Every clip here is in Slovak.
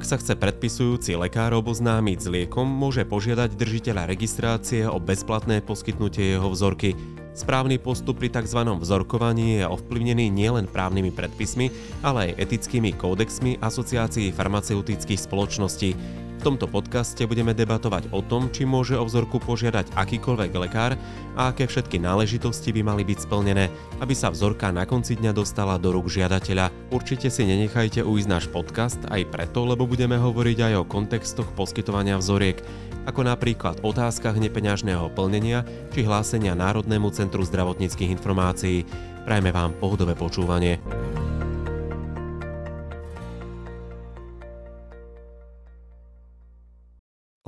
Ak sa chce predpisujúci lekár oboznámiť s liekom, môže požiadať držiteľa registrácie o bezplatné poskytnutie jeho vzorky. Správny postup pri tzv. vzorkovaní je ovplyvnený nielen právnymi predpismi, ale aj etickými kódexmi asociácií farmaceutických spoločností. V tomto podcaste budeme debatovať o tom, či môže o vzorku požiadať akýkoľvek lekár a aké všetky náležitosti by mali byť splnené, aby sa vzorka na konci dňa dostala do rúk žiadateľa. Určite si nenechajte ujsť náš podcast aj preto, lebo budeme hovoriť aj o kontextoch poskytovania vzoriek, ako napríklad otázkach nepeňažného plnenia či hlásenia Národnému centru zdravotníckých informácií. Prajme vám pohodové počúvanie.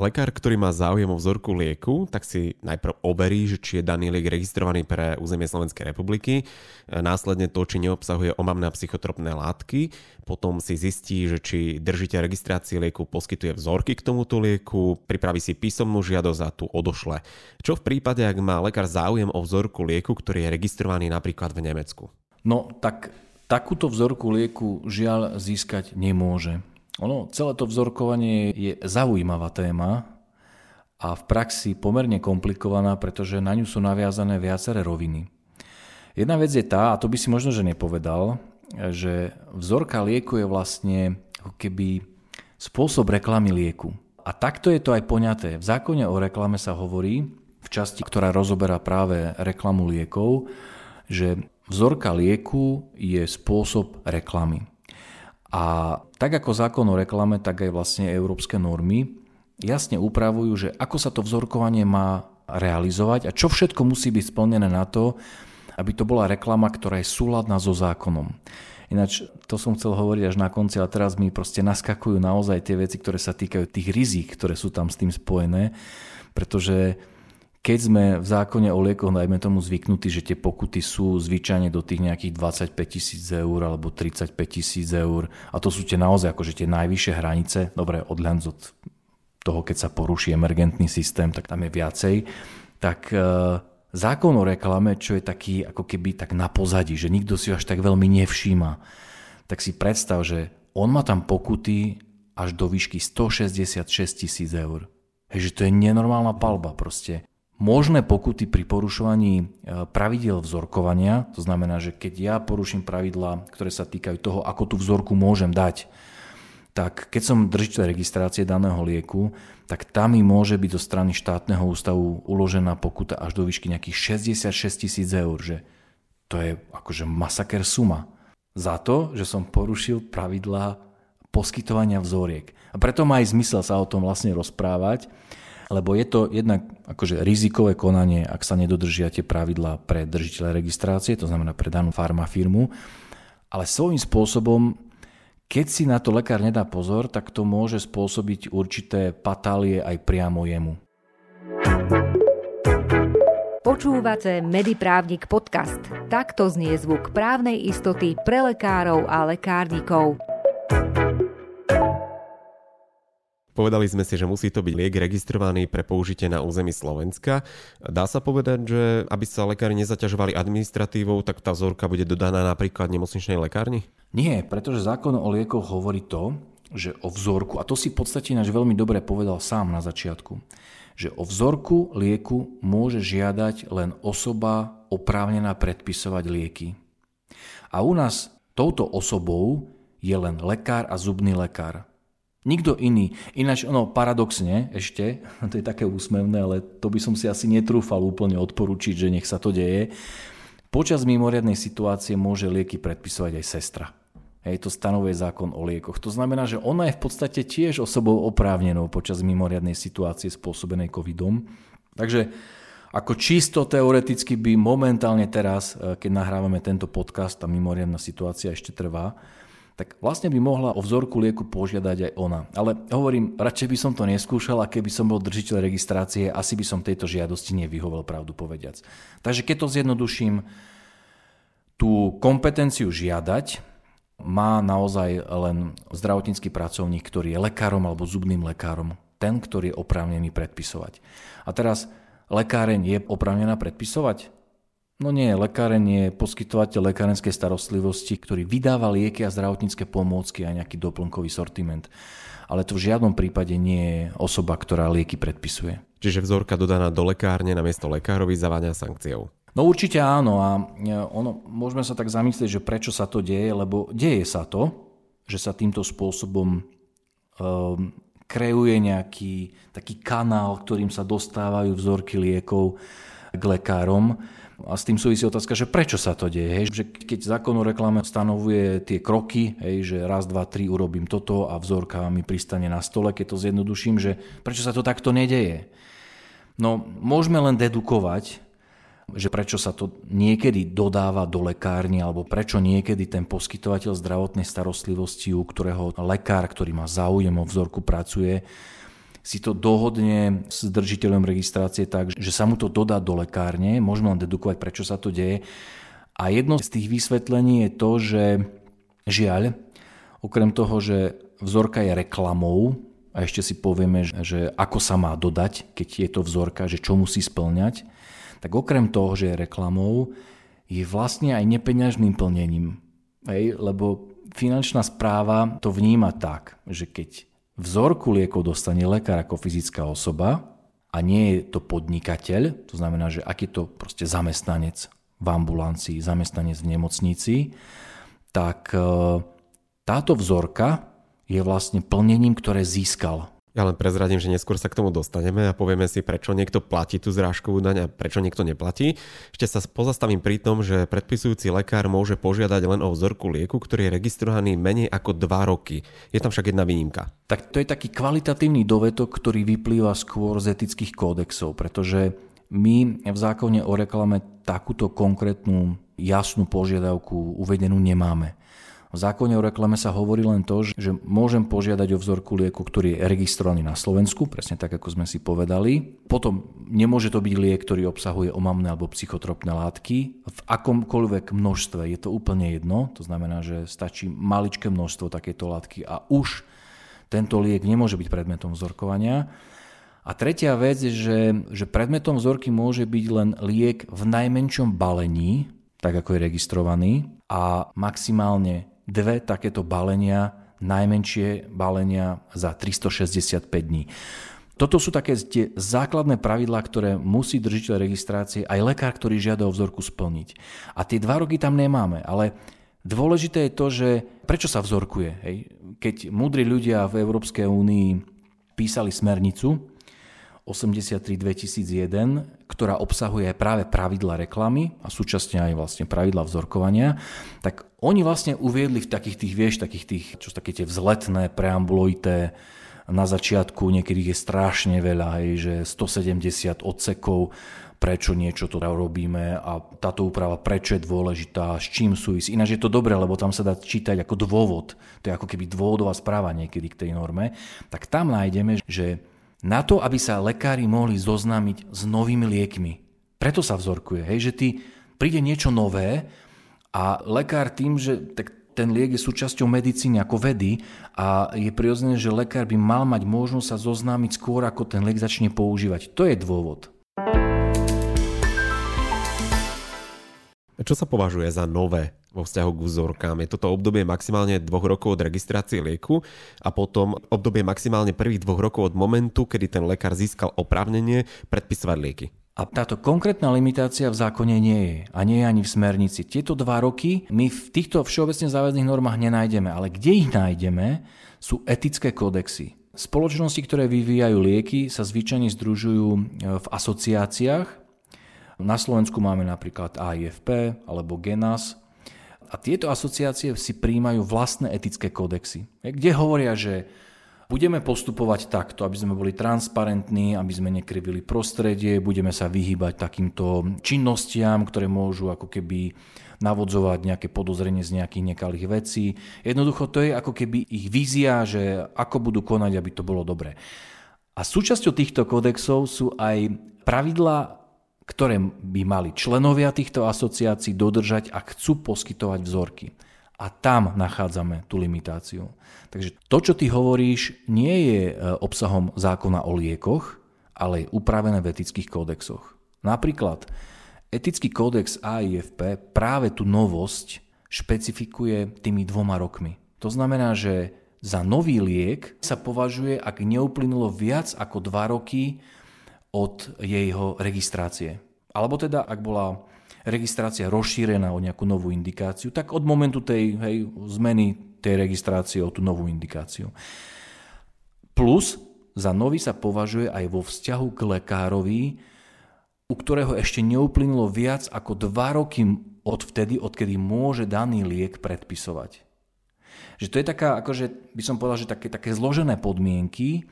Lekár, ktorý má záujem o vzorku lieku, tak si najprv overí, že či je daný liek registrovaný pre územie Slovenskej republiky, následne to, či neobsahuje omamné a psychotropné látky, potom si zistí, že či držiteľ registrácie lieku poskytuje vzorky k tomuto lieku, pripraví si písomnú žiadosť a tu odošle. Čo v prípade, ak má lekár záujem o vzorku lieku, ktorý je registrovaný napríklad v Nemecku? No tak takúto vzorku lieku žiaľ získať nemôže. Ono, celé to vzorkovanie je zaujímavá téma a v praxi pomerne komplikovaná, pretože na ňu sú naviazané viaceré roviny. Jedna vec je tá, a to by si možno, že nepovedal, že vzorka lieku je vlastne keby spôsob reklamy lieku. A takto je to aj poňaté. V zákone o reklame sa hovorí, v časti, ktorá rozoberá práve reklamu liekov, že vzorka lieku je spôsob reklamy. A tak ako zákon o reklame, tak aj vlastne európske normy jasne upravujú, že ako sa to vzorkovanie má realizovať a čo všetko musí byť splnené na to, aby to bola reklama, ktorá je súladná so zákonom. Ináč, to som chcel hovoriť až na konci, ale teraz mi proste naskakujú naozaj tie veci, ktoré sa týkajú tých rizík, ktoré sú tam s tým spojené, pretože keď sme v zákone o liekoch, najmä tomu zvyknutí, že tie pokuty sú zvyčajne do tých nejakých 25 tisíc eur alebo 35 tisíc eur a to sú tie naozaj akože tie najvyššie hranice, dobre, odhľadnúť od toho, keď sa poruší emergentný systém, tak tam je viacej, tak e, zákon o reklame, čo je taký ako keby tak na pozadí, že nikto si až tak veľmi nevšíma, tak si predstav, že on má tam pokuty až do výšky 166 tisíc eur. Hej, že to je nenormálna palba proste možné pokuty pri porušovaní e, pravidel vzorkovania, to znamená, že keď ja poruším pravidlá, ktoré sa týkajú toho, ako tú vzorku môžem dať, tak keď som držiteľ registrácie daného lieku, tak tam mi môže byť zo strany štátneho ústavu uložená pokuta až do výšky nejakých 66 tisíc eur, že to je akože masaker suma. Za to, že som porušil pravidlá poskytovania vzoriek. A preto má aj zmysel sa o tom vlastne rozprávať, lebo je to jednak akože rizikové konanie, ak sa nedodržia tie pravidlá pre držiteľa registrácie, to znamená pre danú farmafirmu, ale svojím spôsobom, keď si na to lekár nedá pozor, tak to môže spôsobiť určité patálie aj priamo jemu. Počúvate Mediprávnik podcast. Takto znie zvuk právnej istoty pre lekárov a lekárnikov. Povedali sme si, že musí to byť liek registrovaný pre použitie na území Slovenska. Dá sa povedať, že aby sa lekári nezaťažovali administratívou, tak tá vzorka bude dodaná napríklad nemocničnej lekárni? Nie, pretože zákon o liekoch hovorí to, že o vzorku, a to si v podstate náš veľmi dobre povedal sám na začiatku, že o vzorku lieku môže žiadať len osoba oprávnená predpisovať lieky. A u nás touto osobou je len lekár a zubný lekár. Nikto iný. Ináč, ono paradoxne ešte, to je také úsmevné, ale to by som si asi netrúfal úplne odporučiť, že nech sa to deje. Počas mimoriadnej situácie môže lieky predpisovať aj sestra. Hej, to stanovuje zákon o liekoch. To znamená, že ona je v podstate tiež osobou oprávnenou počas mimoriadnej situácie spôsobenej covidom. Takže ako čisto teoreticky by momentálne teraz, eh, keď nahrávame tento podcast, tá mimoriadná situácia ešte trvá, tak vlastne by mohla o vzorku lieku požiadať aj ona. Ale hovorím, radšej by som to neskúšal a keby som bol držiteľ registrácie, asi by som tejto žiadosti nevyhovel, pravdu povediac. Takže keď to zjednoduším, tú kompetenciu žiadať má naozaj len zdravotnícky pracovník, ktorý je lekárom alebo zubným lekárom, ten, ktorý je oprávnený predpisovať. A teraz lekáreň je oprávnená predpisovať? No nie, lekáreň je poskytovateľ lekárenskej starostlivosti, ktorý vydáva lieky a zdravotnícke pomôcky a nejaký doplnkový sortiment. Ale to v žiadnom prípade nie je osoba, ktorá lieky predpisuje. Čiže vzorka dodaná do lekárne na miesto lekárovi zaváňa sankciou. No určite áno a e, ono, môžeme sa tak zamyslieť, že prečo sa to deje, lebo deje sa to, že sa týmto spôsobom um, kreuje nejaký taký kanál, ktorým sa dostávajú vzorky liekov k lekárom. A s tým súvisí otázka, že prečo sa to deje. Hej? Že keď zákon o reklame stanovuje tie kroky, hej, že raz, dva, tri urobím toto a vzorka mi pristane na stole, keď to zjednoduším, že prečo sa to takto nedeje. No, môžeme len dedukovať, že prečo sa to niekedy dodáva do lekárny alebo prečo niekedy ten poskytovateľ zdravotnej starostlivosti, u ktorého lekár, ktorý má záujem o vzorku, pracuje, si to dohodne s držiteľom registrácie tak, že sa mu to dodá do lekárne, môžeme len dedukovať, prečo sa to deje. A jedno z tých vysvetlení je to, že žiaľ, okrem toho, že vzorka je reklamou, a ešte si povieme, že ako sa má dodať, keď je to vzorka, že čo musí splňať, tak okrem toho, že je reklamou, je vlastne aj nepeňažným plnením. Hej, lebo finančná správa to vníma tak, že keď Vzorku liekov dostane lekár ako fyzická osoba a nie je to podnikateľ, to znamená, že ak je to proste zamestnanec v ambulancii, zamestnanec v nemocnici, tak e, táto vzorka je vlastne plnením, ktoré získal ja len prezradím, že neskôr sa k tomu dostaneme a povieme si, prečo niekto platí tú zrážkovú daň a prečo niekto neplatí. Ešte sa pozastavím pri tom, že predpisujúci lekár môže požiadať len o vzorku lieku, ktorý je registrovaný menej ako 2 roky. Je tam však jedna výnimka. Tak to je taký kvalitatívny dovetok, ktorý vyplýva skôr z etických kódexov, pretože my v zákone o reklame takúto konkrétnu jasnú požiadavku uvedenú nemáme. V zákone o reklame sa hovorí len to, že môžem požiadať o vzorku lieku, ktorý je registrovaný na Slovensku, presne tak, ako sme si povedali. Potom nemôže to byť liek, ktorý obsahuje omamné alebo psychotropné látky v akomkoľvek množstve. Je to úplne jedno, to znamená, že stačí maličké množstvo takéto látky a už tento liek nemôže byť predmetom vzorkovania. A tretia vec je, že, že predmetom vzorky môže byť len liek v najmenšom balení, tak ako je registrovaný, a maximálne dve takéto balenia, najmenšie balenia za 365 dní. Toto sú také tie základné pravidlá, ktoré musí držiteľ registrácie aj lekár, ktorý žiada o vzorku splniť. A tie dva roky tam nemáme, ale dôležité je to, že prečo sa vzorkuje. Hej? Keď múdri ľudia v Európskej únii písali smernicu, 83-2001, ktorá obsahuje práve pravidla reklamy a súčasne aj vlastne pravidla vzorkovania, tak oni vlastne uviedli v takých tých, vieš, takých tých, čo také tie vzletné, preambuloité, na začiatku niekedy je strašne veľa, hej, že 170 odsekov, prečo niečo to robíme a táto úprava prečo je dôležitá, s čím súvisí. Ináč je to dobré, lebo tam sa dá čítať ako dôvod, to je ako keby dôvodová správa niekedy k tej norme, tak tam nájdeme, že na to, aby sa lekári mohli zoznámiť s novými liekmi. Preto sa vzorkuje, hej, že ty príde niečo nové a lekár tým, že tak ten liek je súčasťou medicíny ako vedy a je prirodzené, že lekár by mal mať možnosť sa zoznámiť skôr, ako ten liek začne používať. To je dôvod. Čo sa považuje za nové vo vzťahu k vzorkám? Je toto obdobie maximálne dvoch rokov od registrácie lieku a potom obdobie maximálne prvých dvoch rokov od momentu, kedy ten lekár získal oprávnenie predpisovať lieky. A táto konkrétna limitácia v zákone nie je a nie je ani v smernici. Tieto dva roky my v týchto všeobecne záväzných normách nenájdeme, ale kde ich nájdeme, sú etické kódexy. Spoločnosti, ktoré vyvíjajú lieky, sa zvyčajne združujú v asociáciách, na Slovensku máme napríklad AIFP alebo GENAS a tieto asociácie si príjmajú vlastné etické kodexy, kde hovoria, že budeme postupovať takto, aby sme boli transparentní, aby sme nekrivili prostredie, budeme sa vyhýbať takýmto činnostiam, ktoré môžu ako keby navodzovať nejaké podozrenie z nejakých nekalých vecí. Jednoducho to je ako keby ich vízia, že ako budú konať, aby to bolo dobré. A súčasťou týchto kodexov sú aj pravidlá ktoré by mali členovia týchto asociácií dodržať a chcú poskytovať vzorky. A tam nachádzame tú limitáciu. Takže to, čo ty hovoríš, nie je e, obsahom zákona o liekoch, ale je upravené v etických kódexoch. Napríklad Etický kódex AIFP práve tú novosť špecifikuje tými dvoma rokmi. To znamená, že za nový liek sa považuje, ak neuplynulo viac ako dva roky od jeho registrácie. Alebo teda, ak bola registrácia rozšírená o nejakú novú indikáciu, tak od momentu tej hej, zmeny tej registrácie o tú novú indikáciu. Plus za nový sa považuje aj vo vzťahu k lekárovi, u ktorého ešte neuplynulo viac ako 2 roky od vtedy, odkedy môže daný liek predpisovať. Že to je taká, akože by som povedal, že také, také zložené podmienky,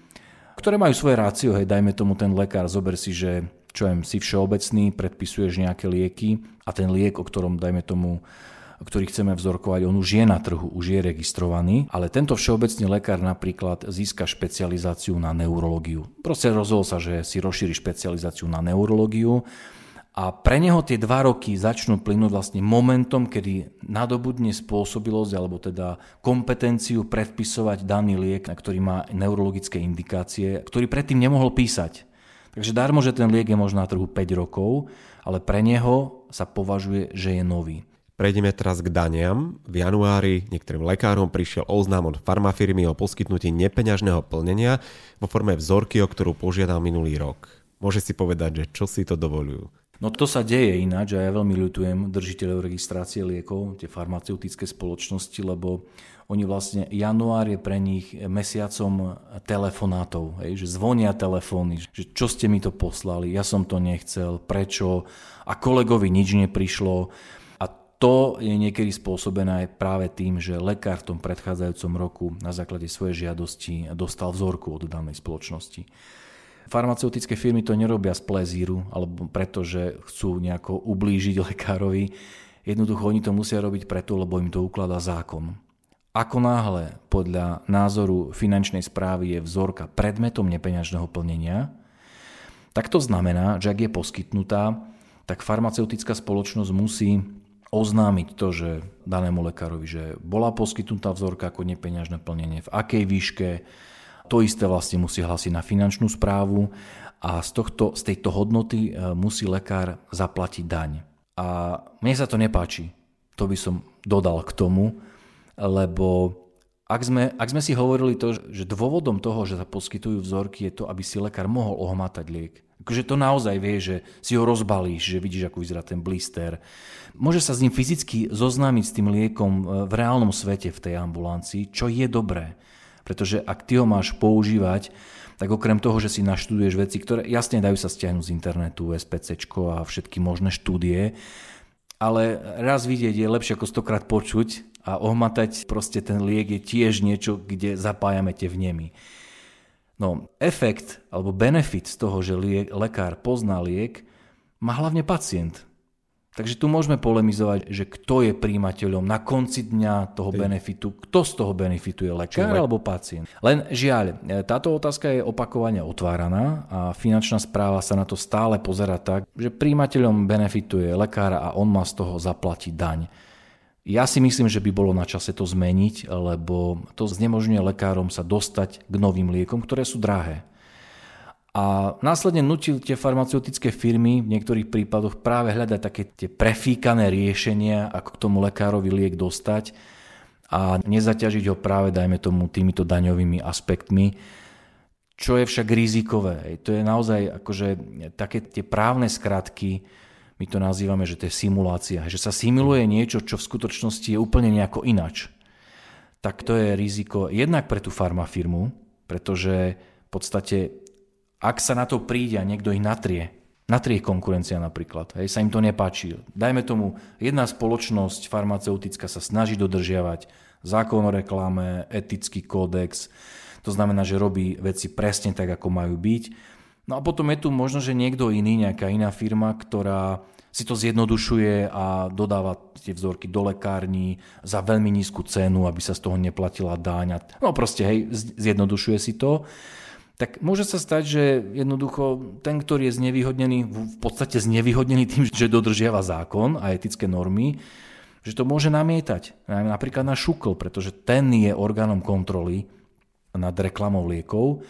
ktoré majú svoje rácio, hej, dajme tomu ten lekár, zober si, že čo viem, si všeobecný, predpisuješ nejaké lieky a ten liek, o ktorom, dajme tomu, ktorý chceme vzorkovať, on už je na trhu, už je registrovaný, ale tento všeobecný lekár napríklad získa špecializáciu na neurológiu. Proste rozhodol sa, že si rozšíri špecializáciu na neurológiu a pre neho tie dva roky začnú plynúť vlastne momentom, kedy nadobudne spôsobilosť alebo teda kompetenciu predpisovať daný liek, ktorý má neurologické indikácie, ktorý predtým nemohol písať. Takže darmo, že ten liek je možno na trhu 5 rokov, ale pre neho sa považuje, že je nový. Prejdeme teraz k daniam. V januári niektorým lekárom prišiel oznám od farmafirmy o poskytnutí nepeňažného plnenia vo forme vzorky, o ktorú požiadal minulý rok. Môže si povedať, že čo si to dovolujú? No to sa deje ináč a ja veľmi ľutujem držiteľov registrácie liekov, tie farmaceutické spoločnosti, lebo oni vlastne, január je pre nich mesiacom telefonátov, hej, že zvonia telefóny, že čo ste mi to poslali, ja som to nechcel, prečo a kolegovi nič neprišlo to je niekedy spôsobené aj práve tým, že lekár v tom predchádzajúcom roku na základe svojej žiadosti dostal vzorku od danej spoločnosti. Farmaceutické firmy to nerobia z plezíru alebo preto, že chcú nejako ublížiť lekárovi. Jednoducho oni to musia robiť preto, lebo im to ukladá zákon. Ako náhle podľa názoru finančnej správy je vzorka predmetom nepeňažného plnenia, tak to znamená, že ak je poskytnutá, tak farmaceutická spoločnosť musí oznámiť to, že danému lekárovi, že bola poskytnutá vzorka ako nepeňažné plnenie, v akej výške, to isté vlastne musí hlásiť na finančnú správu a z, tohto, z tejto hodnoty e, musí lekár zaplatiť daň. A mne sa to nepáči, to by som dodal k tomu, lebo ak sme, ak sme si hovorili to, že dôvodom toho, že sa poskytujú vzorky, je to, aby si lekár mohol ohmatať liek. Akože to naozaj vie, že si ho rozbalíš, že vidíš, ako vyzerá ten blister. Môže sa s ním fyzicky zoznámiť s tým liekom e, v reálnom svete v tej ambulancii, čo je dobré. Pretože ak ty ho máš používať, tak okrem toho, že si naštuduješ veci, ktoré jasne dajú sa stiahnuť z internetu, SPC a všetky možné štúdie, ale raz vidieť je lepšie ako stokrát počuť a ohmatať proste ten liek je tiež niečo, kde zapájame tie vnemy. No, efekt alebo benefit z toho, že liek, lekár pozná liek, má hlavne pacient. Takže tu môžeme polemizovať, že kto je príjimateľom na konci dňa toho benefitu, kto z toho benefituje, lekár alebo pacient. Len žiaľ, e, táto otázka je opakovane otváraná a finančná správa sa na to stále pozera tak, že príjimateľom benefituje lekára a on má z toho zaplatiť daň. Ja si myslím, že by bolo na čase to zmeniť, lebo to znemožňuje lekárom sa dostať k novým liekom, ktoré sú drahé. A následne nutil tie farmaceutické firmy v niektorých prípadoch práve hľadať také tie prefíkané riešenia, ako k tomu lekárovi liek dostať a nezaťažiť ho práve, dajme tomu, týmito daňovými aspektmi, čo je však rizikové. To je naozaj akože také tie právne skratky, my to nazývame, že to je simulácia, že sa simuluje niečo, čo v skutočnosti je úplne nejako inač. Tak to je riziko jednak pre tú farmafirmu, pretože v podstate ak sa na to príde a niekto ich natrie, natrie konkurencia napríklad, hej, sa im to nepáči. Dajme tomu, jedna spoločnosť farmaceutická sa snaží dodržiavať zákon o reklame, etický kódex, to znamená, že robí veci presne tak, ako majú byť No a potom je tu možno, že niekto iný, nejaká iná firma, ktorá si to zjednodušuje a dodáva tie vzorky do lekární za veľmi nízku cenu, aby sa z toho neplatila dáň. No proste, hej, zjednodušuje si to. Tak môže sa stať, že jednoducho ten, ktorý je znevýhodnený, v podstate znevýhodnený tým, že dodržiava zákon a etické normy, že to môže namietať. Napríklad na šukl, pretože ten je orgánom kontroly nad reklamou liekov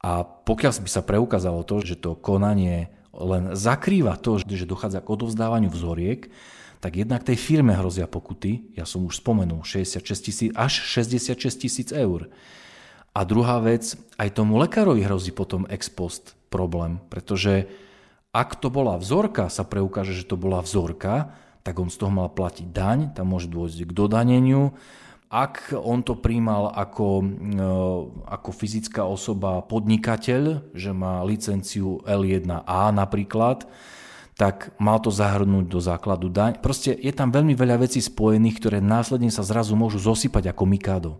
a pokiaľ by sa preukázalo to, že to konanie len zakrýva to, že dochádza k odovzdávaniu vzoriek, tak jednak tej firme hrozia pokuty, ja som už spomenul, 66 tisíc, až 66 tisíc eur. A druhá vec, aj tomu lekárovi hrozí potom ex post problém, pretože ak to bola vzorka, sa preukáže, že to bola vzorka, tak on z toho mal platiť daň, tam môže dôjsť k dodaneniu. Ak on to príjmal ako, e, ako fyzická osoba podnikateľ, že má licenciu L1A napríklad, tak mal to zahrnúť do základu daň. Proste je tam veľmi veľa vecí spojených, ktoré následne sa zrazu môžu zosypať ako mikádo.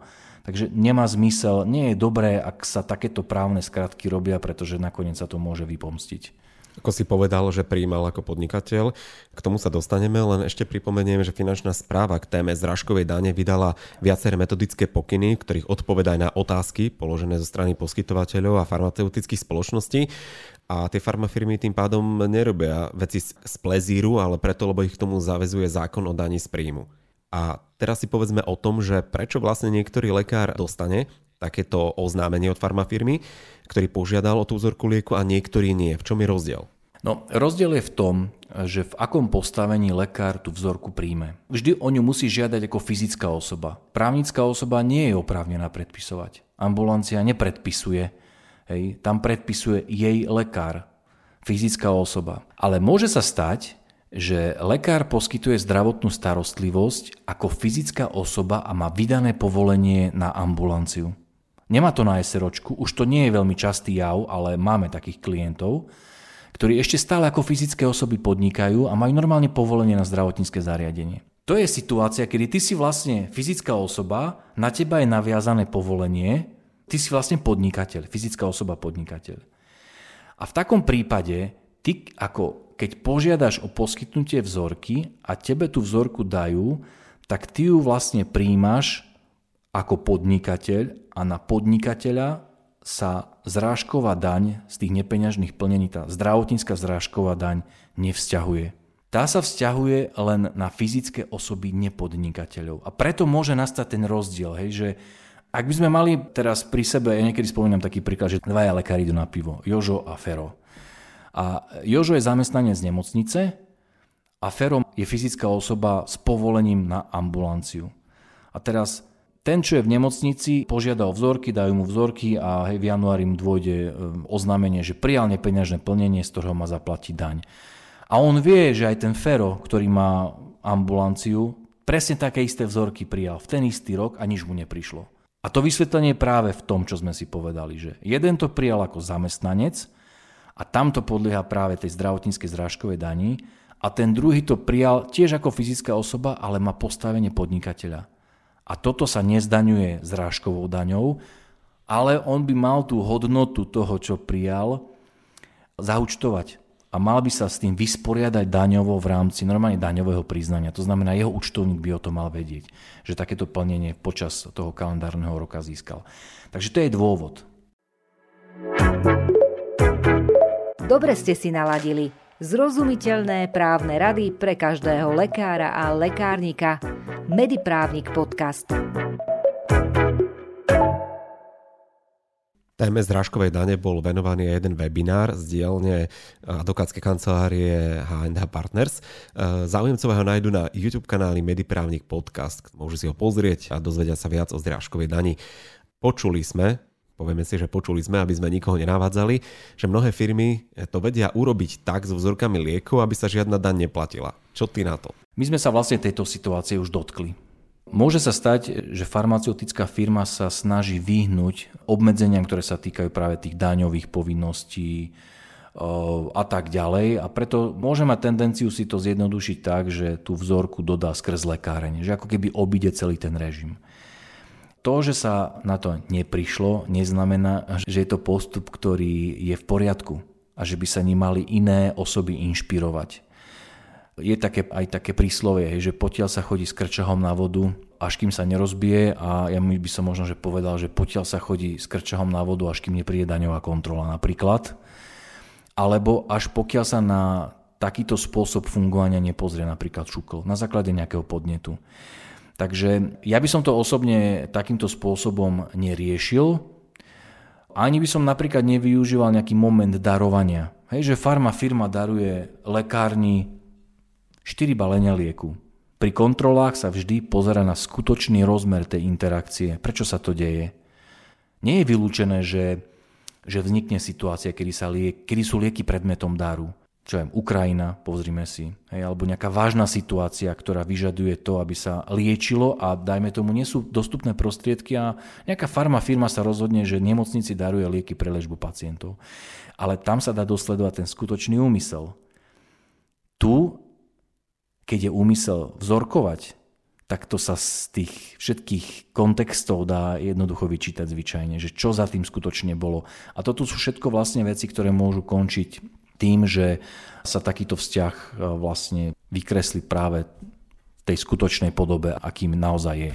Takže nemá zmysel, nie je dobré, ak sa takéto právne skratky robia, pretože nakoniec sa to môže vypomstiť. Ako si povedal, že prijímal ako podnikateľ, k tomu sa dostaneme, len ešte pripomeniem, že finančná správa k téme zrážkovej dane vydala viaceré metodické pokyny, ktorých odpovedá na otázky položené zo strany poskytovateľov a farmaceutických spoločností. A tie farmafirmy tým pádom nerobia veci z plezíru, ale preto, lebo ich k tomu zavezuje zákon o daní z príjmu. A teraz si povedzme o tom, že prečo vlastne niektorý lekár dostane takéto oznámenie od farmafirmy, ktorý požiadal o tú vzorku lieku a niektorý nie. V čom je rozdiel? No, rozdiel je v tom, že v akom postavení lekár tú vzorku príjme. Vždy o ňu musí žiadať ako fyzická osoba. Právnická osoba nie je oprávnená predpisovať. Ambulancia nepredpisuje Hej, tam predpisuje jej lekár, fyzická osoba. Ale môže sa stať, že lekár poskytuje zdravotnú starostlivosť ako fyzická osoba a má vydané povolenie na ambulanciu. Nemá to na SROčku, už to nie je veľmi častý jav, ale máme takých klientov, ktorí ešte stále ako fyzické osoby podnikajú a majú normálne povolenie na zdravotnícke zariadenie. To je situácia, kedy ty si vlastne fyzická osoba, na teba je naviazané povolenie, ty si vlastne podnikateľ, fyzická osoba podnikateľ. A v takom prípade, ty ako keď požiadaš o poskytnutie vzorky a tebe tú vzorku dajú, tak ty ju vlastne príjmaš ako podnikateľ a na podnikateľa sa zrážková daň z tých nepeňažných plnení, tá zdravotnícka zrážková daň nevzťahuje. Tá sa vzťahuje len na fyzické osoby nepodnikateľov. A preto môže nastať ten rozdiel, hej, že ak by sme mali teraz pri sebe, ja niekedy spomínam taký príklad, že dvaja lekári idú na pivo, Jožo a Fero. A Jožo je zamestnanec z nemocnice a Fero je fyzická osoba s povolením na ambulanciu. A teraz ten, čo je v nemocnici, požiada o vzorky, dajú mu vzorky a v januári mu dôjde e, oznámenie, že prijal nepeňažné plnenie, z ktorého má zaplatiť daň. A on vie, že aj ten Fero, ktorý má ambulanciu, presne také isté vzorky prijal v ten istý rok a nič mu neprišlo. A to vysvetlenie je práve v tom, čo sme si povedali, že jeden to prijal ako zamestnanec a tam to podlieha práve tej zdravotníckej zrážkovej daní a ten druhý to prijal tiež ako fyzická osoba, ale má postavenie podnikateľa. A toto sa nezdaňuje zrážkovou daňou, ale on by mal tú hodnotu toho, čo prijal, zaučtovať a mal by sa s tým vysporiadať daňovo v rámci normálne daňového priznania. To znamená, jeho účtovník by o to mal vedieť, že takéto plnenie počas toho kalendárneho roka získal. Takže to je dôvod. Dobre ste si naladili. Zrozumiteľné právne rady pre každého lekára a lekárnika. Mediprávnik podcast. Téme zrážkovej dane bol venovaný jeden webinár z dielne advokátskej kancelárie H&H Partners. E, Záujemcovia ho nájdu na YouTube kanáli Mediprávnik podcast. Môžu si ho pozrieť a dozvedia sa viac o zrážkovej dani. Počuli sme, povieme si, že počuli sme, aby sme nikoho nenavádzali, že mnohé firmy to vedia urobiť tak so vzorkami liekov, aby sa žiadna daň neplatila. Čo ty na to? My sme sa vlastne tejto situácie už dotkli. Môže sa stať, že farmaceutická firma sa snaží vyhnúť obmedzeniam, ktoré sa týkajú práve tých daňových povinností a tak ďalej. A preto môže mať tendenciu si to zjednodušiť tak, že tú vzorku dodá skrz lekáreň, že ako keby obíde celý ten režim. To, že sa na to neprišlo, neznamená, že je to postup, ktorý je v poriadku a že by sa ním mali iné osoby inšpirovať je také, aj také príslovie, že potiaľ sa chodí s krčahom na vodu, až kým sa nerozbije a ja by som možno že povedal, že potiaľ sa chodí s krčahom na vodu, až kým nepríde daňová kontrola napríklad. Alebo až pokiaľ sa na takýto spôsob fungovania nepozrie napríklad šukl na základe nejakého podnetu. Takže ja by som to osobne takýmto spôsobom neriešil. Ani by som napríklad nevyužíval nejaký moment darovania Hej, že farma firma daruje lekárni 4 balenia lieku. Pri kontrolách sa vždy pozera na skutočný rozmer tej interakcie. Prečo sa to deje? Nie je vylúčené, že, že vznikne situácia, kedy, sa liek, kedy sú lieky predmetom daru čo je Ukrajina, pozrime si, hej, alebo nejaká vážna situácia, ktorá vyžaduje to, aby sa liečilo a dajme tomu, nie sú dostupné prostriedky a nejaká farma firma sa rozhodne, že nemocnici daruje lieky pre ležbu pacientov. Ale tam sa dá dosledovať ten skutočný úmysel. Tu, keď je úmysel vzorkovať, tak to sa z tých všetkých kontextov dá jednoducho vyčítať zvyčajne, že čo za tým skutočne bolo. A toto sú všetko vlastne veci, ktoré môžu končiť tým, že sa takýto vzťah e, vlastne vykreslí práve v tej skutočnej podobe, akým naozaj je.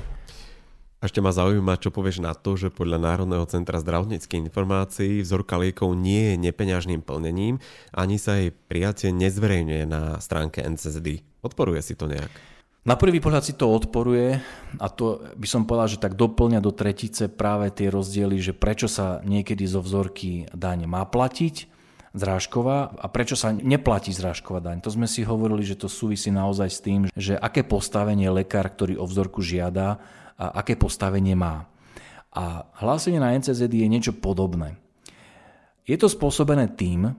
Ešte ma zaujíma, čo povieš na to, že podľa Národného centra zdravotníckých informácií vzorka liekov nie je nepeňažným plnením, ani sa jej prijatie nezverejňuje na stránke NCSD. Odporuje si to nejak? Na prvý pohľad si to odporuje a to by som povedal, že tak doplňa do tretice práve tie rozdiely, že prečo sa niekedy zo vzorky daň má platiť zrážková a prečo sa neplatí zrážková daň. To sme si hovorili, že to súvisí naozaj s tým, že aké postavenie lekár, ktorý o vzorku žiada, a aké postavenie má. A hlásenie na NCZ je niečo podobné. Je to spôsobené tým,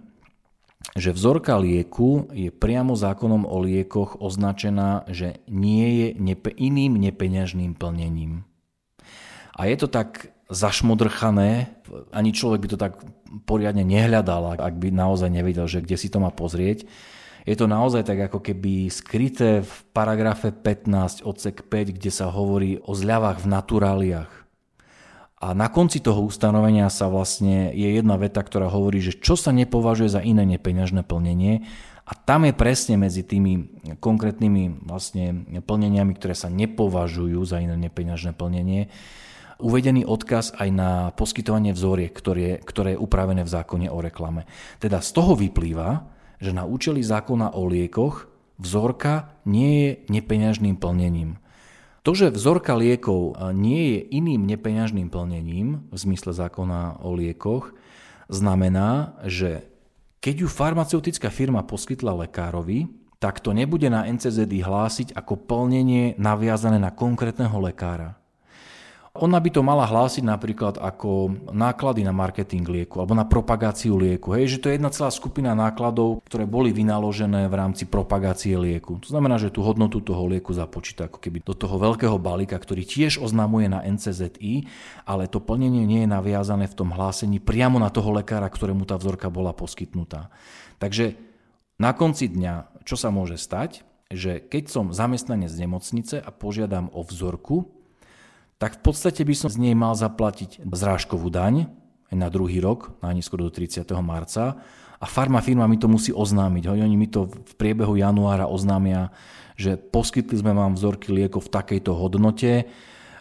že vzorka lieku je priamo zákonom o liekoch označená, že nie je nepe- iným nepeňažným plnením. A je to tak zašmodrchané, ani človek by to tak poriadne nehľadal, ak by naozaj nevedel, že kde si to má pozrieť. Je to naozaj tak ako keby skryté v paragrafe 15 odsek 5, kde sa hovorí o zľavách v naturáliach. A na konci toho ustanovenia sa vlastne je jedna veta, ktorá hovorí, že čo sa nepovažuje za iné nepeňažné plnenie a tam je presne medzi tými konkrétnymi vlastne plneniami, ktoré sa nepovažujú za iné nepeňažné plnenie, uvedený odkaz aj na poskytovanie vzoriek, ktoré, ktoré je upravené v zákone o reklame. Teda z toho vyplýva, že na účely zákona o liekoch vzorka nie je nepeňažným plnením. To, že vzorka liekov nie je iným nepeňažným plnením v zmysle zákona o liekoch, znamená, že keď ju farmaceutická firma poskytla lekárovi, tak to nebude na NCZD hlásiť ako plnenie naviazané na konkrétneho lekára. Ona by to mala hlásiť napríklad ako náklady na marketing lieku alebo na propagáciu lieku. Hej, že to je jedna celá skupina nákladov, ktoré boli vynaložené v rámci propagácie lieku. To znamená, že tú hodnotu toho lieku započíta ako keby do toho veľkého balíka, ktorý tiež oznamuje na NCZI, ale to plnenie nie je naviazané v tom hlásení priamo na toho lekára, ktorému tá vzorka bola poskytnutá. Takže na konci dňa, čo sa môže stať, že keď som zamestnanec z nemocnice a požiadam o vzorku, tak v podstate by som z nej mal zaplatiť zrážkovú daň na druhý rok, najneskôr do 30. marca a farma firma mi to musí oznámiť. Oni mi to v priebehu januára oznámia, že poskytli sme vám vzorky liekov v takejto hodnote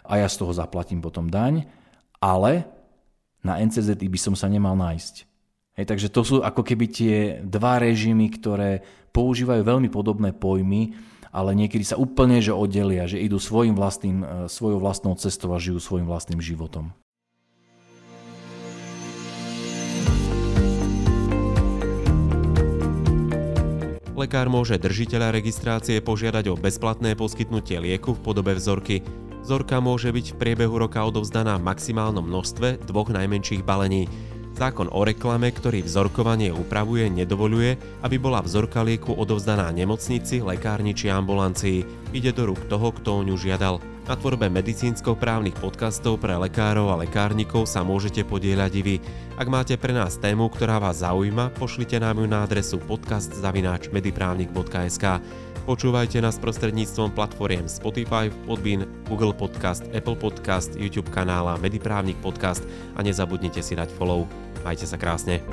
a ja z toho zaplatím potom daň, ale na NCZI by som sa nemal nájsť. Hej, takže to sú ako keby tie dva režimy, ktoré používajú veľmi podobné pojmy, ale niekedy sa úplne že oddelia, že idú svojim vlastným, e, svojou vlastnou cestou a žijú svojim vlastným životom. Lekár môže držiteľa registrácie požiadať o bezplatné poskytnutie lieku v podobe vzorky. Vzorka môže byť v priebehu roka odovzdaná v maximálnom množstve dvoch najmenších balení. Zákon o reklame, ktorý vzorkovanie upravuje, nedovoluje, aby bola vzorka lieku odovzdaná nemocnici, lekárni či ambulancii. Ide do rúk toho, kto o ňu žiadal. Na tvorbe medicínsko-právnych podcastov pre lekárov a lekárnikov sa môžete podieľať i vy. Ak máte pre nás tému, ktorá vás zaujíma, pošlite nám ju na adresu podcast.mediprávnik.sk. Počúvajte nás prostredníctvom platformiem Spotify, Podbean, Google Podcast, Apple Podcast, YouTube kanála Mediprávnik Podcast a nezabudnite si dať follow. Majte sa krásne.